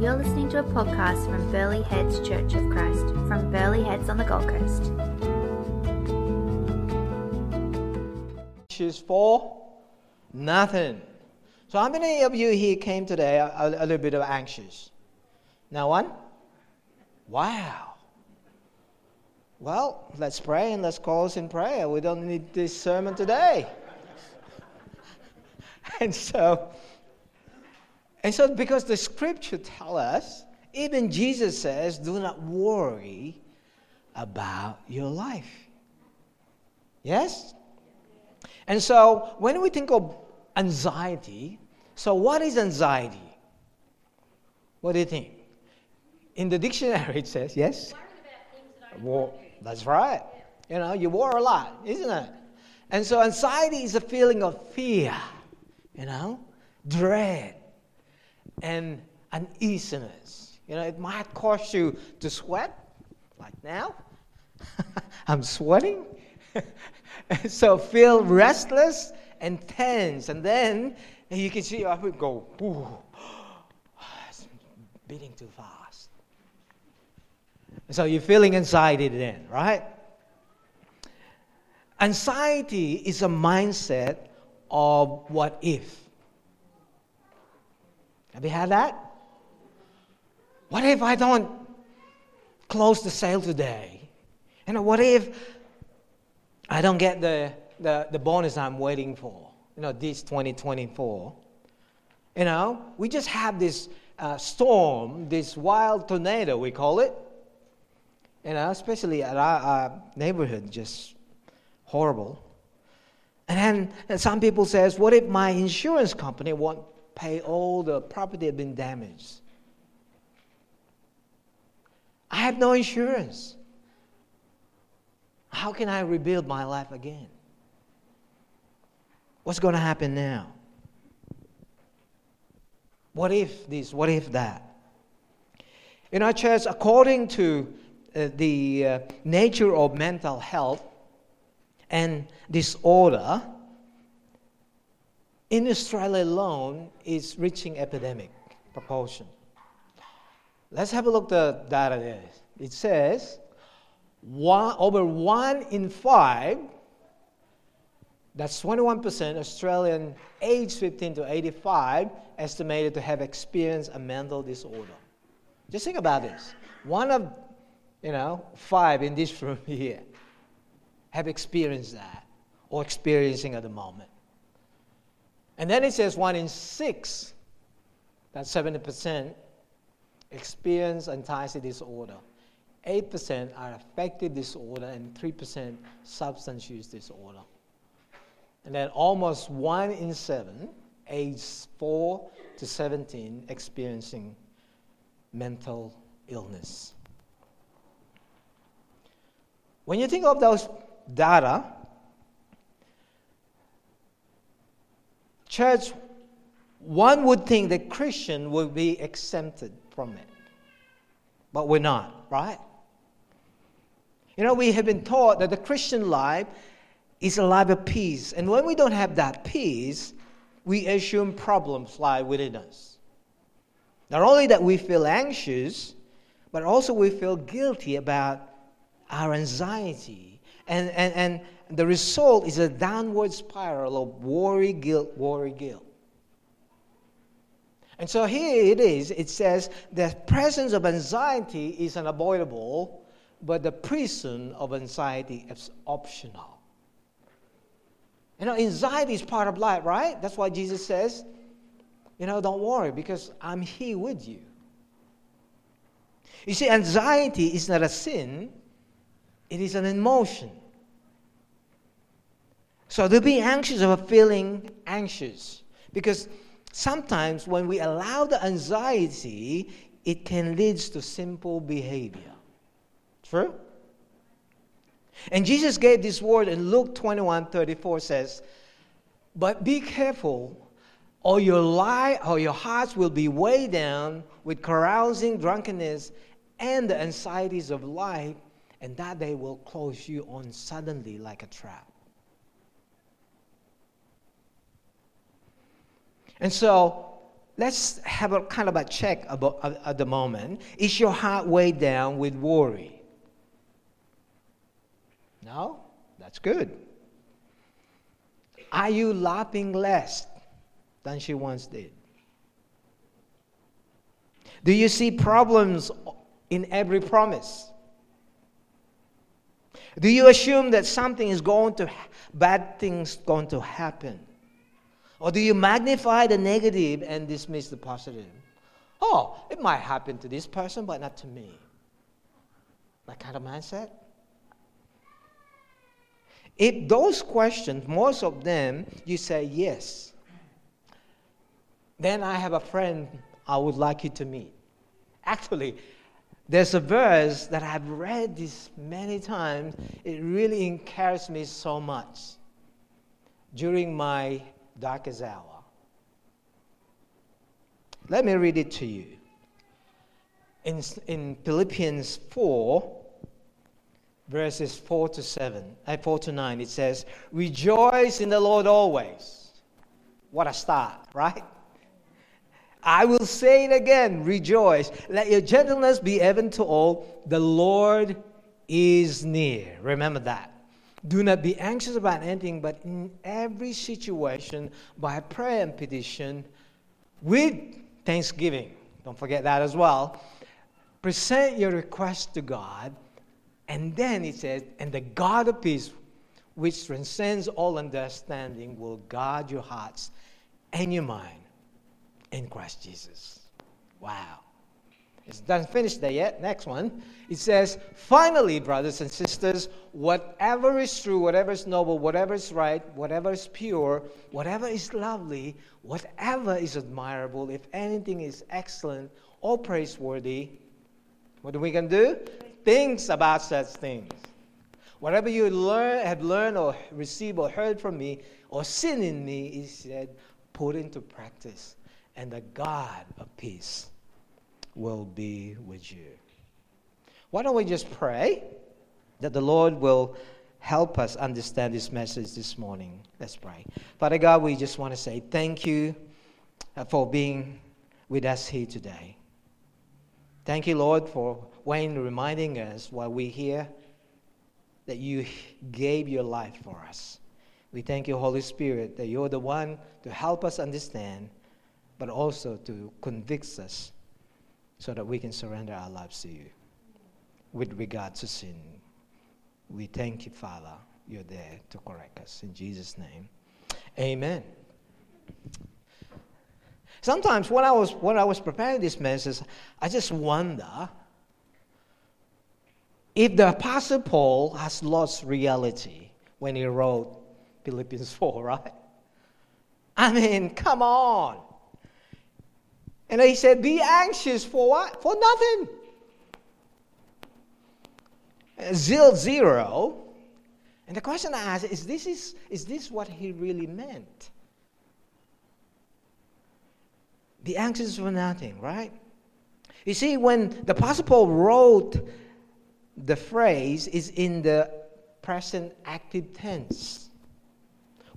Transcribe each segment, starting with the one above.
You're listening to a podcast from Burleigh Heads Church of Christ from Burleigh Heads on the Gold Coast. She's for nothing. So, how many of you here came today a, a, little bit of anxious? Now, one? Wow. Well, let's pray and let's close in prayer. We don't need this sermon today. and so, and so, because the scripture tell us, even Jesus says, do not worry about your life. Yes? And so, when we think of anxiety, so what is anxiety? What do you think? In the dictionary, it says, yes? War. That's right. You know, you worry a lot, isn't it? And so, anxiety is a feeling of fear, you know, dread, and uneasiness. You know, it might cause you to sweat, like now. I'm sweating. so feel restless and tense. And then you can see I would go, ooh, it's beating too fast. So you're feeling anxiety then, right? Anxiety is a mindset of what if. Have you had that? What if I don't close the sale today? You know, what if I don't get the, the, the bonus I'm waiting for? You know, this 2024. You know, we just have this uh, storm, this wild tornado, we call it. You know, especially at our, our neighborhood, just horrible. And then some people says, what if my insurance company won't pay all the property that been damaged. I have no insurance. How can I rebuild my life again? What's going to happen now? What if this? What if that? In our church, according to uh, the uh, nature of mental health and disorder, in Australia alone is reaching epidemic proportion. Let's have a look at the data there. It says one, over one in five, that's 21% Australian age 15 to 85 estimated to have experienced a mental disorder. Just think about this. One of, you know, five in this room here have experienced that or experiencing at the moment. And then it says one in six, that's 70%, experience anxiety disorder. 8% are affective disorder, and 3% substance use disorder. And then almost one in seven, age 4 to 17, experiencing mental illness. When you think of those data, Church, one would think that Christian would be exempted from it. But we're not, right? You know, we have been taught that the Christian life is a life of peace. And when we don't have that peace, we assume problems lie within us. Not only that we feel anxious, but also we feel guilty about our anxiety. And, and, and the result is a downward spiral of worry, guilt, worry, guilt. And so here it is. It says the presence of anxiety is unavoidable, but the prison of anxiety is optional. You know, anxiety is part of life, right? That's why Jesus says, you know, don't worry because I'm here with you. You see, anxiety is not a sin, it is an emotion. So to be anxious about feeling anxious. Because sometimes when we allow the anxiety, it can lead to simple behavior. True? And Jesus gave this word in Luke 21 34 says, But be careful, or your lie or your hearts will be weighed down with carousing, drunkenness, and the anxieties of life, and that day will close you on suddenly like a trap. And so, let's have a kind of a check about, uh, at the moment. Is your heart weighed down with worry? No? That's good. Are you laughing less than she once did? Do you see problems in every promise? Do you assume that something is going to, bad things going to happen? Or do you magnify the negative and dismiss the positive? Oh, it might happen to this person, but not to me. That kind of mindset? If those questions, most of them, you say yes, then I have a friend I would like you to meet. Actually, there's a verse that I've read this many times. It really encouraged me so much during my darkest hour. Let me read it to you. In, in Philippians 4, verses 4 to 7, uh, 4 to 9, it says, Rejoice in the Lord always. What a start, right? I will say it again, rejoice. Let your gentleness be evident to all. The Lord is near. Remember that. Do not be anxious about anything, but in every situation, by prayer and petition, with thanksgiving. Don't forget that as well. Present your request to God. And then it says, and the God of peace, which transcends all understanding, will guard your hearts and your mind in Christ Jesus. Wow. It doesn't finish there yet. Next one. It says, finally, brothers and sisters, whatever is true, whatever is noble, whatever is right, whatever is pure, whatever is lovely, whatever is admirable, if anything is excellent or praiseworthy, what we to do? Things about such things. Whatever you learn, have learned or received or heard from me or seen in me, he said, put into practice. And the God of peace will be with you. Why don't we just pray that the Lord will help us understand this message this morning? Let's pray. Father God, we just want to say thank you uh, for being with us here today. Thank you, Lord, for Wayne reminding us while we're here that you gave your life for us. We thank you, Holy Spirit, that you're the one to help us understand, but also to convict us so that we can surrender our lives to you with regard to sin. We thank you, Father, you're there to correct us. In Jesus' name, amen. Sometimes when I was, when I was preparing this message, I just wonder if the Apostle Paul has lost reality when he wrote Philippians 4, right? I mean, come on. And he said, Be anxious for what? For nothing. Uh, Zeal zero. And the question I ask is this, is, is this what he really meant? Be anxious for nothing, right? You see, when the Apostle Paul wrote the phrase is in the present active tense,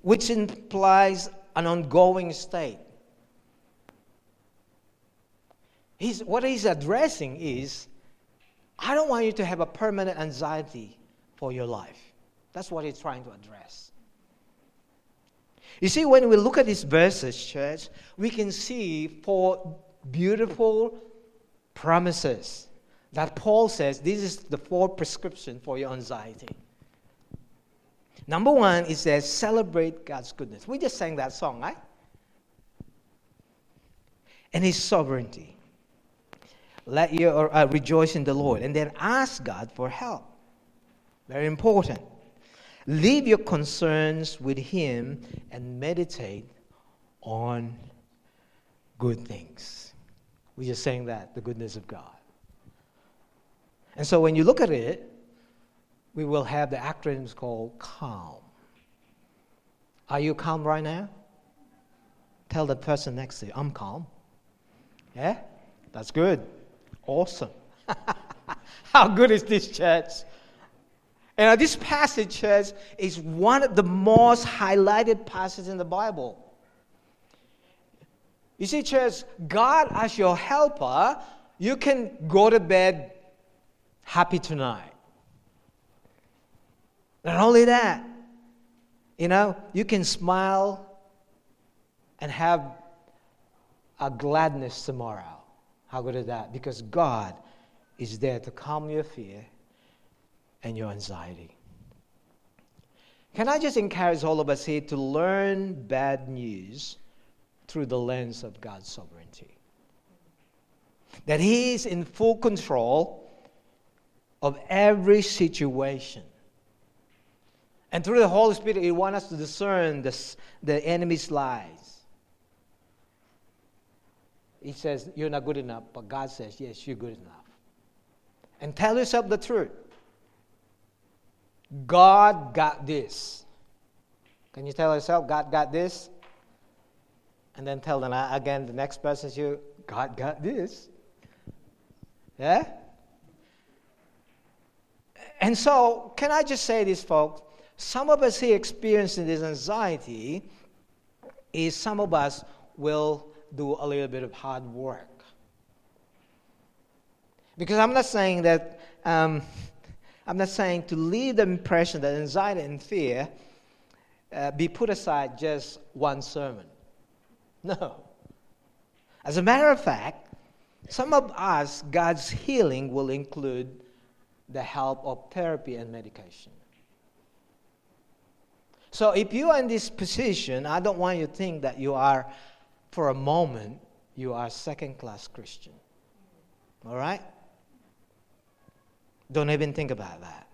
which implies an ongoing state. He's, what he's addressing is I don't want you to have a permanent anxiety for your life. That's what he's trying to address. You see, when we look at these verses, church, we can see four beautiful promises that Paul says this is the four prescription for your anxiety. Number one, it says celebrate God's goodness. We just sang that song, right? And His sovereignty. Let you uh, rejoice in the Lord. And then ask God for help. Very important. Leave your concerns with Him and meditate on good things. We just saying that, the goodness of God. And so when you look at it, we will have the acronyms called CALM. Are you calm right now? Tell the person next to you, I'm calm. Yeah? That's good. Awesome. How good is this church? And uh, this passage, church, is one of the most highlighted passages in the Bible. You see, church, God as your helper, you can go to bed happy tonight. Not only that, you know, you can smile and have a gladness tomorrow. How good is that? Because God is there to calm your fear and your anxiety. Can I just encourage all of us here to learn bad news through the lens of God's sovereignty? That He is in full control of every situation. And through the Holy Spirit, He wants us to discern the, the enemy's lies. He says, You're not good enough, but God says, Yes, you're good enough. And tell yourself the truth. God got this. Can you tell yourself, God got this? And then tell them again, the next person you, God got this. Yeah? And so, can I just say this, folks? Some of us here experiencing this anxiety is some of us will do a little bit of hard work. Because I'm not saying that, um, I'm not saying to leave the impression that anxiety and fear uh, be put aside just one sermon. No. As a matter of fact, some of us, God's healing will include the help of therapy and medication. So if you are in this position, I don't want you to think that you are, for a moment, you are a second class Christian. All right? Don't even think about that.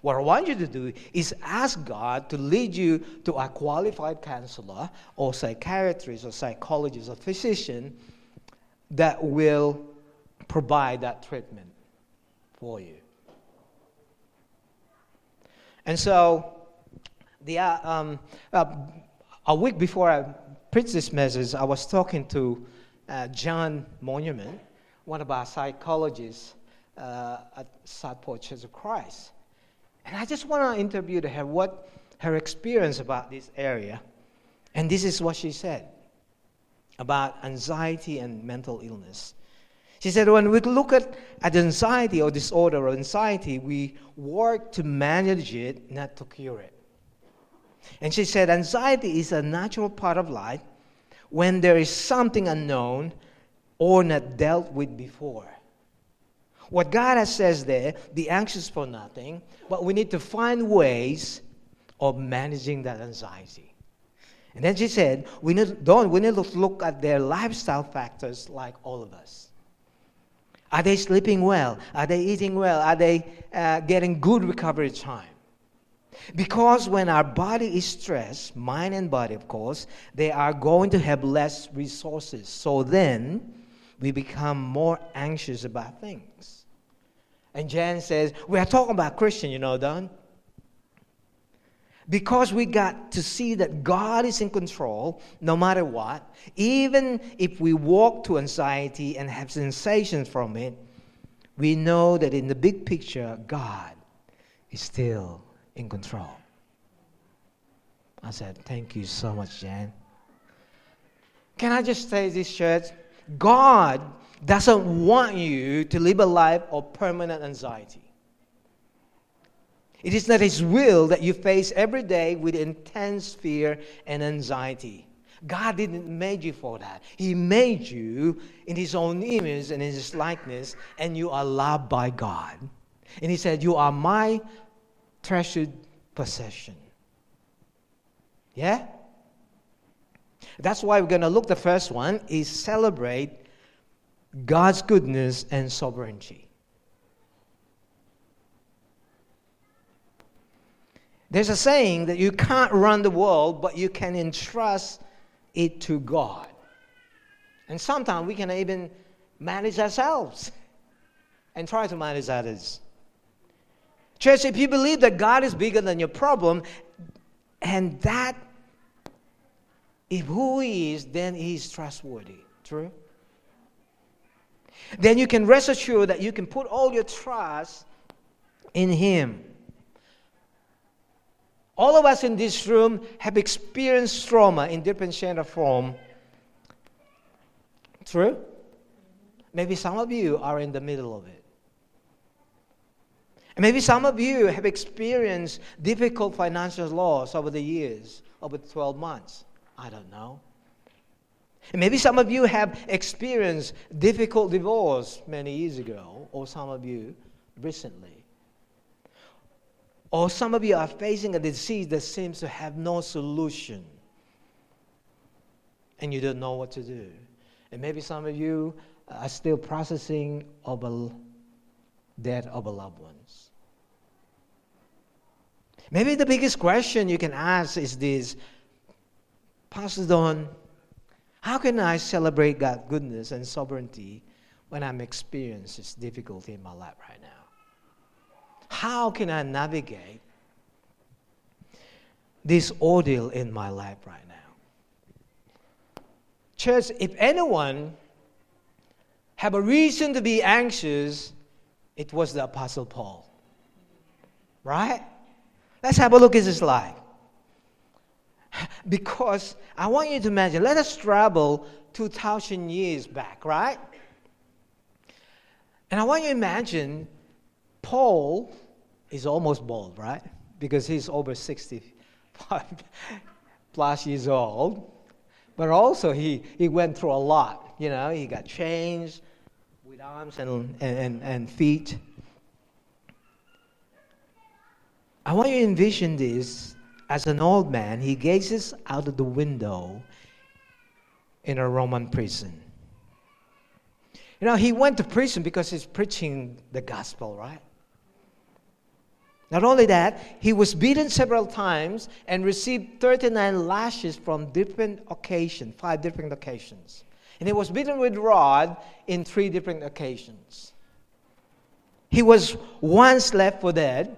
What I want you to do is ask God to lead you to a qualified counselor or psychiatrist or psychologist or physician that will provide that treatment for you. And so, the, uh, um, uh, a week before I preached this message, I was talking to uh, Jan Monument, one of our psychologists uh, at Southport Church of Christ. And I just want to interview her what her experience about this area. And this is what she said about anxiety and mental illness. She said, when we look at, at anxiety or disorder or anxiety, we work to manage it, not to cure it. And she said, anxiety is a natural part of life when there is something unknown or not dealt with before. What God has says there, be anxious for nothing, but we need to find ways of managing that anxiety. And then she said, we need, don't, we need to look at their lifestyle factors like all of us. Are they sleeping well? Are they eating well? Are they uh, getting good recovery time? Because when our body is stressed, mind and body, of course, they are going to have less resources. So then we become more anxious about things. And Jan says, We are talking about Christian, you know, Don. Because we got to see that God is in control no matter what, even if we walk to anxiety and have sensations from it, we know that in the big picture, God is still in control. I said, Thank you so much, Jan. Can I just say this, church? God doesn't want you to live a life of permanent anxiety. It is not His will that you face every day with intense fear and anxiety. God didn't make you for that. He made you in His own image and in His likeness, and you are loved by God. And He said, You are my treasured possession. Yeah? That's why we're going to look the first one is celebrate God's goodness and sovereignty. There's a saying that you can't run the world, but you can entrust it to God. And sometimes we can even manage ourselves and try to manage others. Church, if you believe that God is bigger than your problem, and that if who He is, then He is trustworthy. True? Then you can rest assured that you can put all your trust in Him. All of us in this room have experienced trauma in different shape of form. True? Maybe some of you are in the middle of it. And maybe some of you have experienced difficult financial loss over the years, over 12 months. I don't know. And maybe some of you have experienced difficult divorce many years ago, or some of you recently. Or some of you are facing a disease that seems to have no solution, and you don't know what to do. And maybe some of you are still processing of a death of a loved ones. Maybe the biggest question you can ask is this Pastor Don, how can I celebrate God's goodness and sovereignty when I'm experiencing this difficulty in my life right now? How can I navigate this ordeal in my life right now? Church, if anyone have a reason to be anxious, it was the Apostle Paul. Right? Let's have a look at his life. Because I want you to imagine, let us travel 2,000 years back, right? And I want you to imagine Paul is almost bald, right? Because he's over 65 plus years old. But also, he, he went through a lot. You know, he got changed with arms and, and, and feet. I want you to envision this as an old man, he gazes out of the window in a Roman prison. You know, he went to prison because he's preaching the gospel, right? Not only that, he was beaten several times and received 39 lashes from different occasions, five different occasions. And he was beaten with rod in three different occasions. He was once left for dead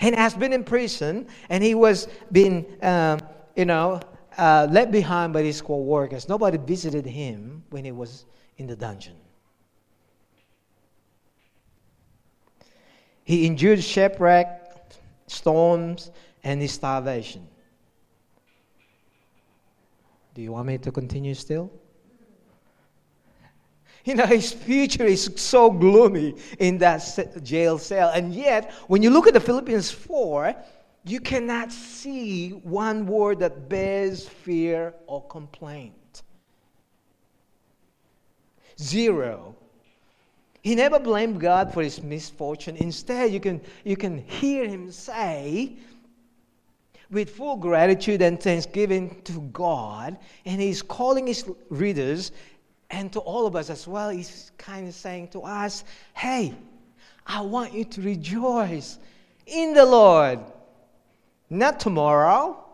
and has been in prison, and he was being, uh, you know, uh, left behind by his co-workers. Nobody visited him when he was in the dungeon. He endured shipwreck, storms, and his starvation. Do you want me to continue still? You know, his future is so gloomy in that jail cell. And yet, when you look at the Philippians 4, you cannot see one word that bears fear or complaint. Zero. He never blamed God for his misfortune. Instead, you can, you can hear him say, with full gratitude and thanksgiving to God, and he's calling his readers and to all of us as well, he's kind of saying to us, hey, I want you to rejoice in the Lord. Not tomorrow,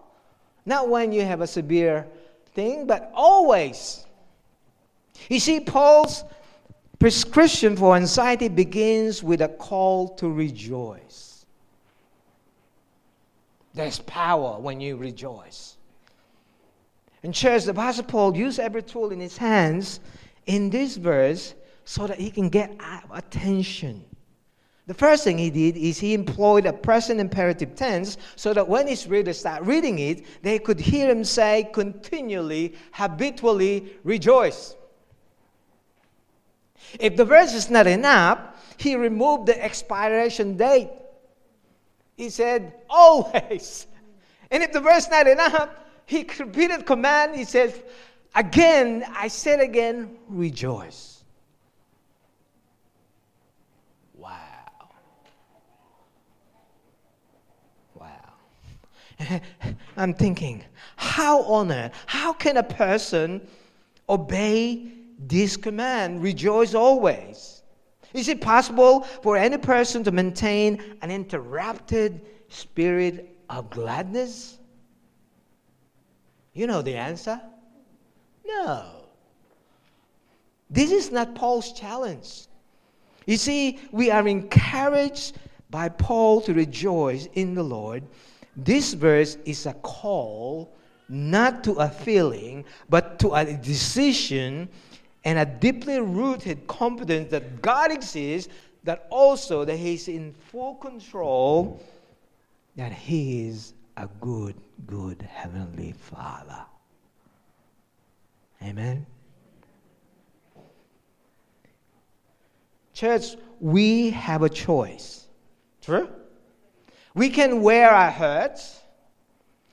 not when you have a severe thing, but always. You see, Paul's prescription for anxiety begins with a call to rejoice. There's power when you rejoice. And church, the Apostle Paul used every tool in his hands in this verse so that he can get attention. The first thing he did is he employed a present imperative tense so that when his readers start reading it, they could hear him say continually, habitually, rejoice. If the verse is not enough, he removed the expiration date. He said, always. And if the verse is not enough, he repeated command. He says, Again, I said again, rejoice. Wow. Wow. I'm thinking, how honored, how can a person obey this command? Rejoice always. Is it possible for any person to maintain an interrupted spirit of gladness? You know the answer? No. This is not Paul's challenge. You see, we are encouraged by Paul to rejoice in the Lord. This verse is a call not to a feeling, but to a decision and a deeply rooted confidence that God exists, that also that He's in full control, that He is a good, good Heavenly Father. Amen. Church, we have a choice. True? We can wear our hurts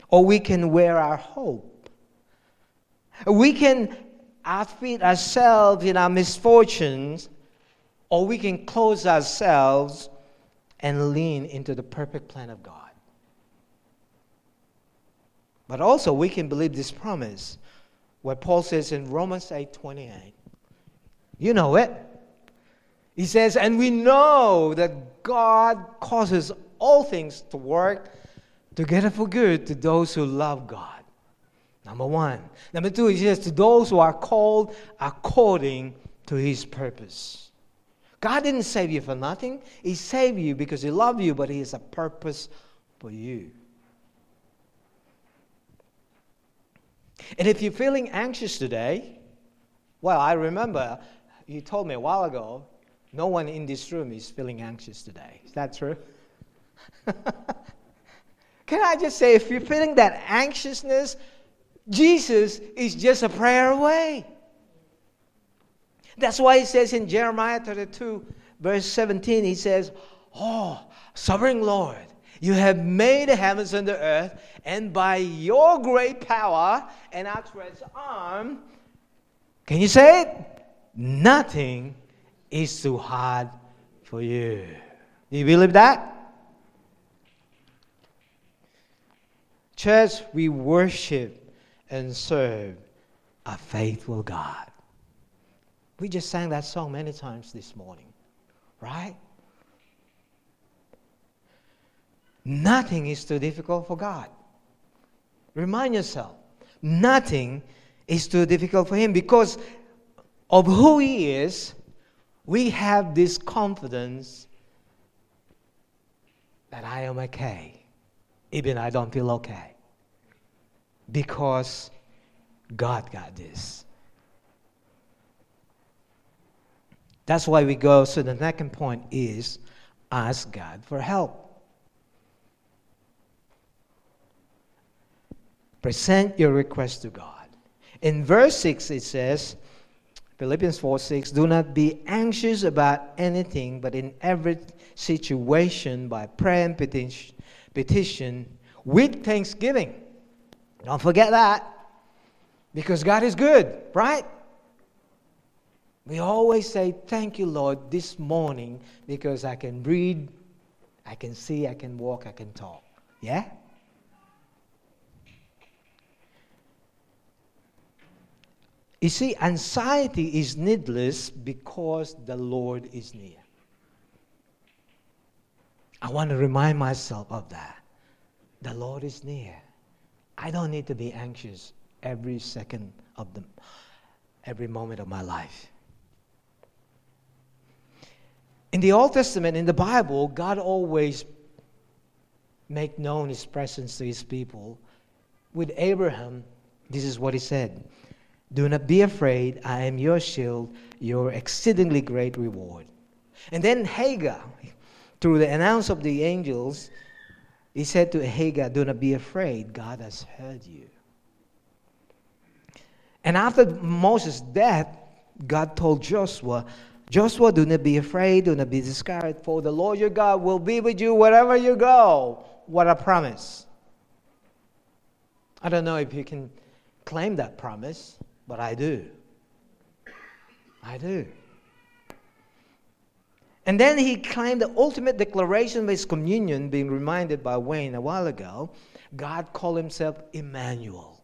or we can wear our hope. We can outfit ourselves in our misfortunes or we can close ourselves and lean into the perfect plan of God. But also, we can believe this promise, what Paul says in Romans 8 28. You know it. He says, And we know that God causes all things to work together for good to those who love God. Number one. Number two, he says, To those who are called according to his purpose. God didn't save you for nothing. He saved you because He loved you, but He has a purpose for you. And if you're feeling anxious today, well, I remember you told me a while ago, no one in this room is feeling anxious today. Is that true? Can I just say, if you're feeling that anxiousness, Jesus is just a prayer away. That's why he says in Jeremiah 32, verse 17, he says, Oh, sovereign Lord, you have made the heavens and the earth, and by your great power and outstretched arm, can you say it? Nothing is too hard for you. Do you believe that? Church, we worship and serve a faithful God. We just sang that song many times this morning, right? Nothing is too difficult for God. Remind yourself, nothing is too difficult for Him because of who He is. We have this confidence that I am okay, even I don't feel okay, because God got this. That's why we go. So the second point is ask God for help. Present your request to God. In verse 6, it says, Philippians 4 6, do not be anxious about anything, but in every situation, by prayer and petition, petition with thanksgiving. Don't forget that. Because God is good, right? We always say, Thank you, Lord, this morning because I can breathe, I can see, I can walk, I can talk. Yeah? You see, anxiety is needless because the Lord is near. I want to remind myself of that. The Lord is near. I don't need to be anxious every second of the every moment of my life. In the Old Testament, in the Bible, God always make known his presence to his people. With Abraham, this is what he said. Do not be afraid, I am your shield, your exceedingly great reward. And then Hagar, through the announce of the angels, he said to Hagar, Do not be afraid, God has heard you. And after Moses' death, God told Joshua, Joshua, do not be afraid, do not be discouraged, for the Lord your God will be with you wherever you go. What a promise. I don't know if you can claim that promise, but I do. I do. And then he claimed the ultimate declaration of his communion, being reminded by Wayne a while ago. God called himself Emmanuel,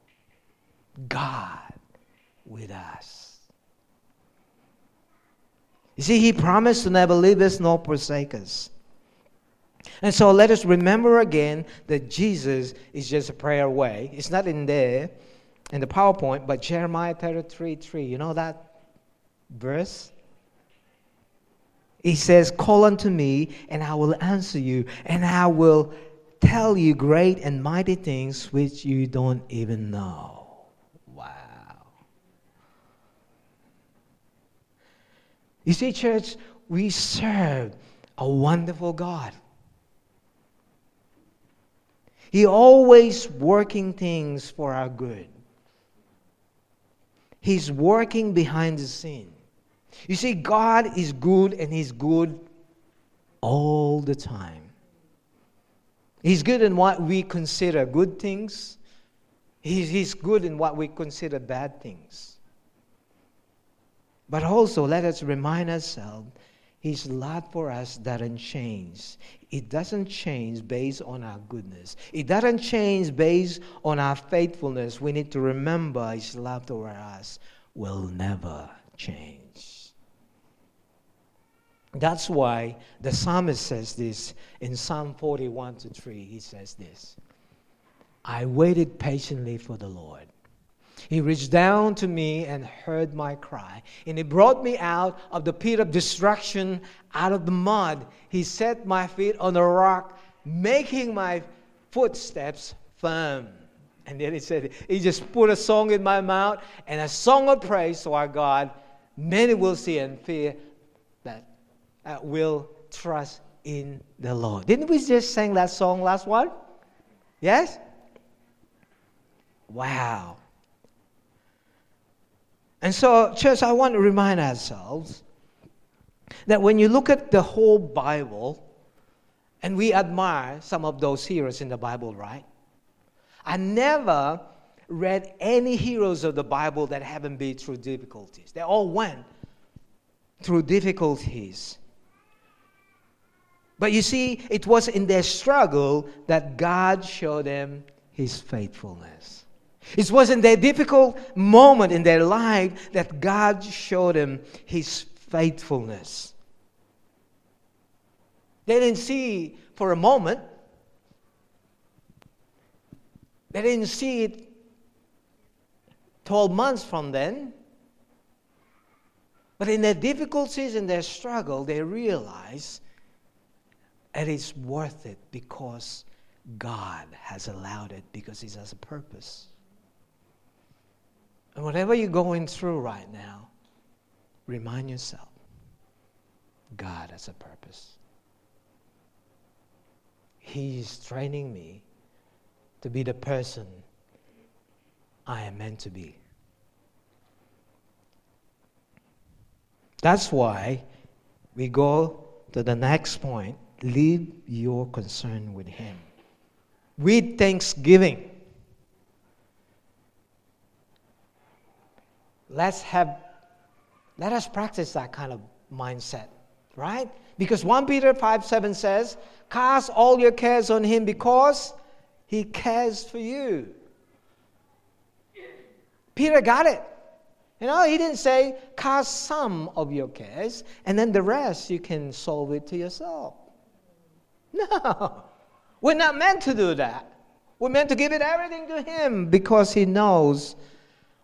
God with us. You see, He promised to never leave us nor forsake us. And so let us remember again that Jesus is just a prayer away. It's not in there in the PowerPoint, but Jeremiah 33 3. You know that verse? He says, Call unto me, and I will answer you, and I will tell you great and mighty things which you don't even know. Wow. You see, church, we serve a wonderful God. He always working things for our good. He's working behind the scene. You see, God is good and He's good all the time. He's good in what we consider good things, He's, he's good in what we consider bad things. But also, let us remind ourselves his love for us doesn't change. It doesn't change based on our goodness. It doesn't change based on our faithfulness. We need to remember His love toward us will never change. That's why the psalmist says this in Psalm 41 to 3. He says this I waited patiently for the Lord. He reached down to me and heard my cry. And he brought me out of the pit of destruction, out of the mud. He set my feet on a rock, making my footsteps firm. And then he said, He just put a song in my mouth and a song of praise to our God. Many will see and fear that uh, will trust in the Lord. Didn't we just sing that song last one? Yes? Wow. And so, church, I want to remind ourselves that when you look at the whole Bible, and we admire some of those heroes in the Bible, right? I never read any heroes of the Bible that haven't been through difficulties. They all went through difficulties. But you see, it was in their struggle that God showed them his faithfulness. It was in their difficult moment in their life that God showed them his faithfulness. They didn't see for a moment, they didn't see it 12 months from then. But in their difficulties, in their struggle, they realize that it's worth it because God has allowed it, because He has a purpose. And whatever you're going through right now, remind yourself God has a purpose. He's training me to be the person I am meant to be. That's why we go to the next point leave your concern with Him. With thanksgiving. Let's have let us practice that kind of mindset, right? Because 1 Peter 5 7 says, Cast all your cares on him because he cares for you. Peter got it. You know, he didn't say, Cast some of your cares, and then the rest you can solve it to yourself. No, we're not meant to do that. We're meant to give it everything to him because he knows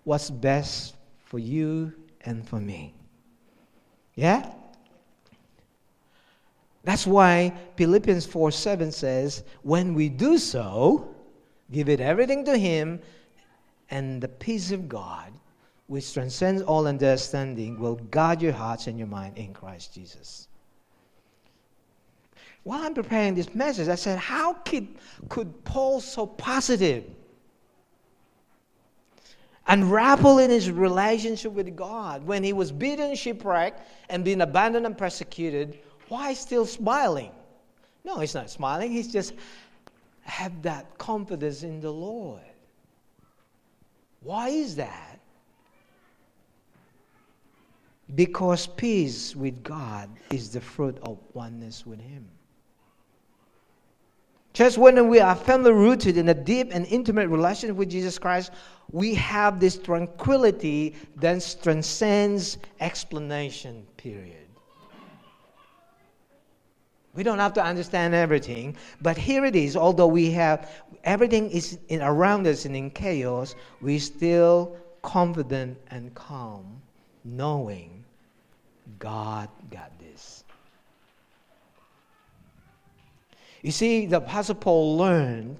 what's best for you and for me. Yeah? That's why Philippians 4 7 says, when we do so, give it everything to Him, and the peace of God, which transcends all understanding, will guard your hearts and your mind in Christ Jesus. While I'm preparing this message, I said, how could, could Paul so positive? Unravel in his relationship with God. When he was beaten, shipwrecked, and being abandoned and persecuted, why still smiling? No, he's not smiling. He's just have that confidence in the Lord. Why is that? Because peace with God is the fruit of oneness with Him. Just when we are firmly rooted in a deep and intimate relationship with Jesus Christ, we have this tranquility that transcends explanation, period. We don't have to understand everything, but here it is. Although we have everything is in, around us and in chaos, we're still confident and calm, knowing God got this. You see, the Apostle Paul learned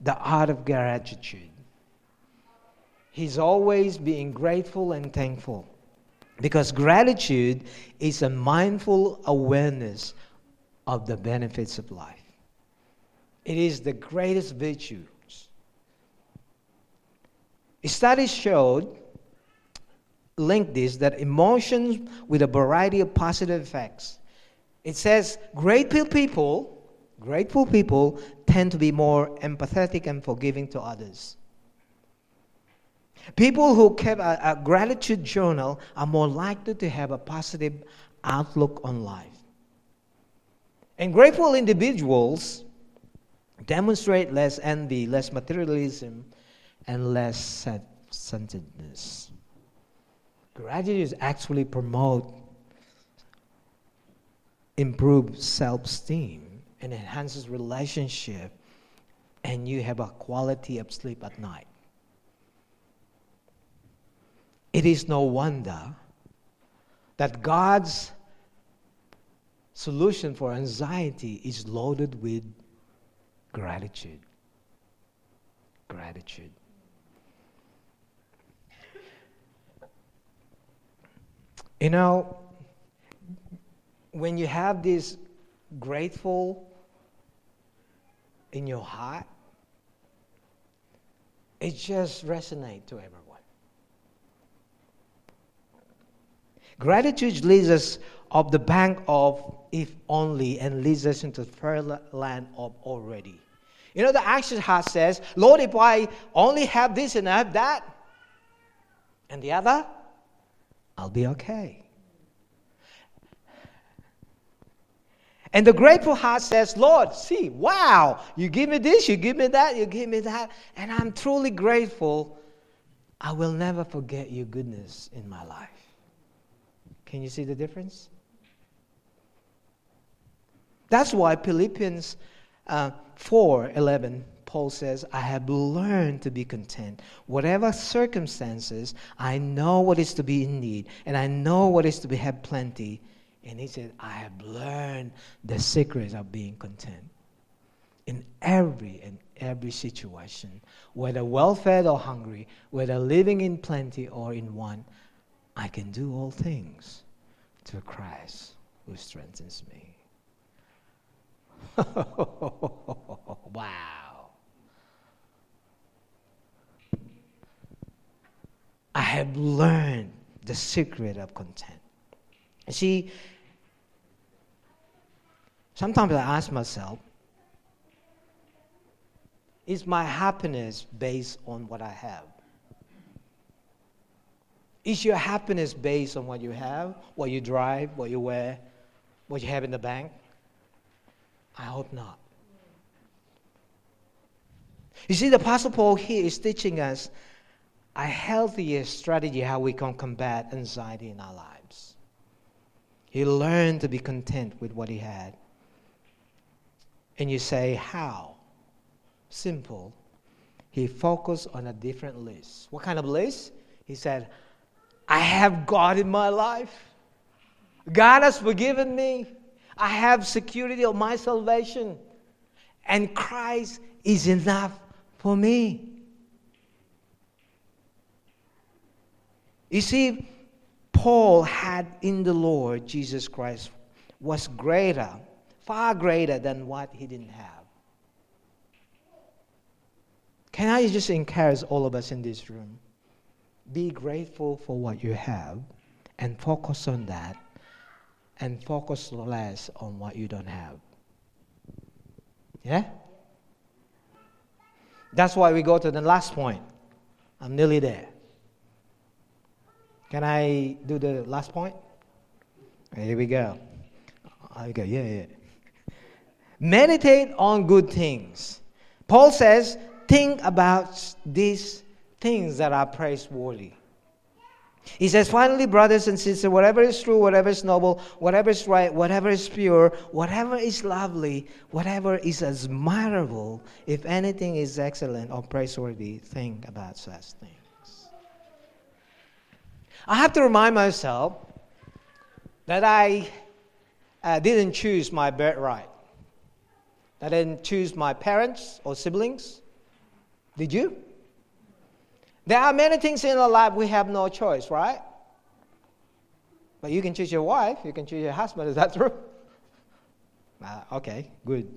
the art of gratitude. He's always being grateful and thankful because gratitude is a mindful awareness of the benefits of life. It is the greatest virtue. Studies showed link this that emotions with a variety of positive effects. It says grateful people, grateful people tend to be more empathetic and forgiving to others. People who keep a, a gratitude journal are more likely to have a positive outlook on life. And grateful individuals demonstrate less envy, less materialism, and less self centeredness. Gratitude actually promote improve self-esteem and enhances relationship and you have a quality of sleep at night. It is no wonder that God's solution for anxiety is loaded with gratitude. Gratitude. You know, when you have this grateful in your heart, it just resonates to everyone. Gratitude leads us up the bank of if only and leads us into the land of already. You know, the action heart says, Lord, if I only have this and I have that, and the other, I'll be okay. And the grateful heart says, Lord, see, wow, you give me this, you give me that, you give me that, and I'm truly grateful. I will never forget your goodness in my life. Can you see the difference? That's why Philippians uh, 4 11, Paul says, I have learned to be content. Whatever circumstances, I know what is to be in need, and I know what is to be have plenty. And he said, I have learned the secrets of being content in every and every situation, whether well fed or hungry, whether living in plenty or in want. I can do all things through Christ who strengthens me. wow. I have learned the secret of content. See, sometimes I ask myself, is my happiness based on what I have? Is your happiness based on what you have, what you drive, what you wear, what you have in the bank? I hope not. You see, the Apostle Paul here is teaching us a healthier strategy how we can combat anxiety in our lives. He learned to be content with what he had. And you say, How? Simple. He focused on a different list. What kind of list? He said, I have God in my life. God has forgiven me. I have security of my salvation. And Christ is enough for me. You see, Paul had in the Lord Jesus Christ was greater, far greater than what he didn't have. Can I just encourage all of us in this room? Be grateful for what you have and focus on that and focus less on what you don't have. Yeah? That's why we go to the last point. I'm nearly there. Can I do the last point? Here we go. Oh, okay, yeah, yeah. Meditate on good things. Paul says, think about these things that are praiseworthy. He says, finally, brothers and sisters, whatever is true, whatever is noble, whatever is right, whatever is pure, whatever is lovely, whatever is admirable, if anything is excellent or praiseworthy, think about such things. I have to remind myself that I uh, didn't choose my birthright. I didn't choose my parents or siblings. Did you? There are many things in our life we have no choice, right? But you can choose your wife, you can choose your husband. Is that true? Uh, okay, good.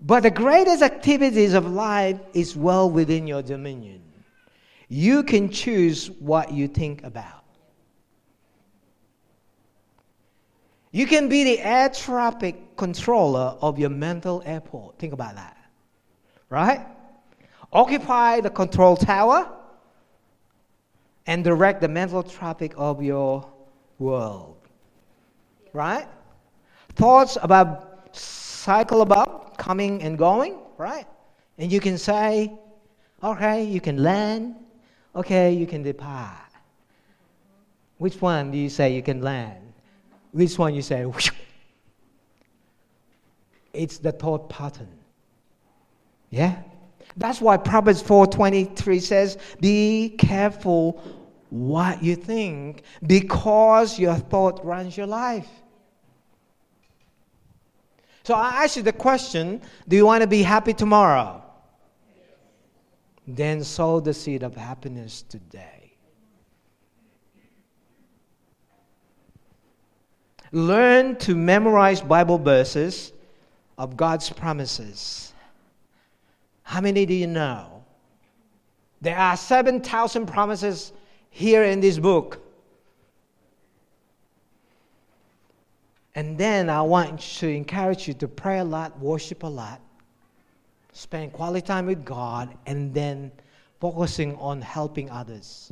But the greatest activities of life is well within your dominion. You can choose what you think about. You can be the air traffic controller of your mental airport. Think about that. Right? Occupy the control tower and direct the mental traffic of your world. Right? Thoughts about cycle about coming and going, right? And you can say, okay, you can land, okay, you can depart. Which one do you say you can land? Which one you say, Whoosh. it's the thought pattern. Yeah? That's why Proverbs 4:23 says, "Be careful what you think, because your thought runs your life." So I ask you the question, do you want to be happy tomorrow? Then sow the seed of happiness today. Learn to memorize Bible verses of God's promises. How many do you know? There are 7,000 promises here in this book. And then I want to encourage you to pray a lot, worship a lot, spend quality time with God, and then focusing on helping others.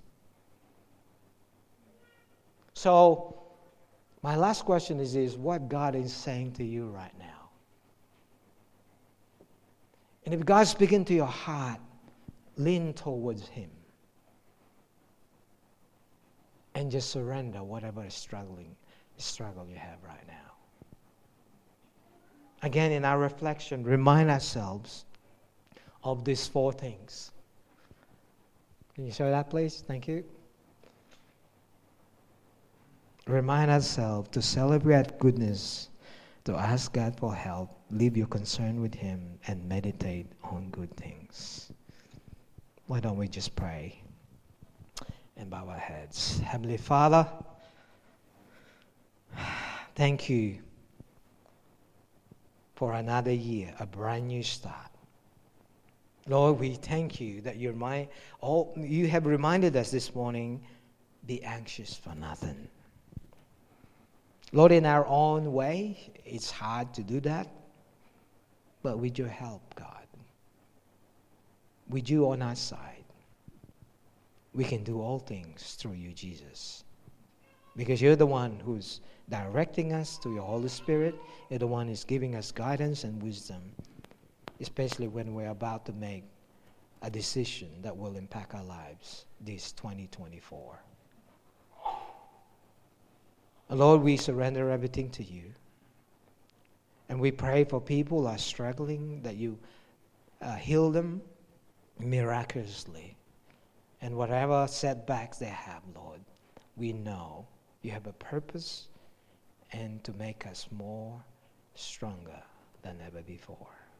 So, my last question is, is what God is saying to you right now. And if God's speaking to your heart, lean towards Him. And just surrender whatever struggling, struggle you have right now. Again, in our reflection, remind ourselves of these four things. Can you show that, please? Thank you. Remind ourselves to celebrate goodness, to ask God for help, leave your concern with Him, and meditate on good things. Why don't we just pray and bow our heads? Heavenly Father, thank you for another year, a brand new start. Lord, we thank you that you're my, oh, you have reminded us this morning be anxious for nothing. Lord, in our own way, it's hard to do that, but with your help, God, with you on our side, we can do all things through you, Jesus. Because you're the one who's directing us to your Holy Spirit. You're the one who's giving us guidance and wisdom, especially when we're about to make a decision that will impact our lives this 2024. Lord, we surrender everything to you. And we pray for people who are struggling that you uh, heal them miraculously. And whatever setbacks they have, Lord, we know you have a purpose and to make us more stronger than ever before.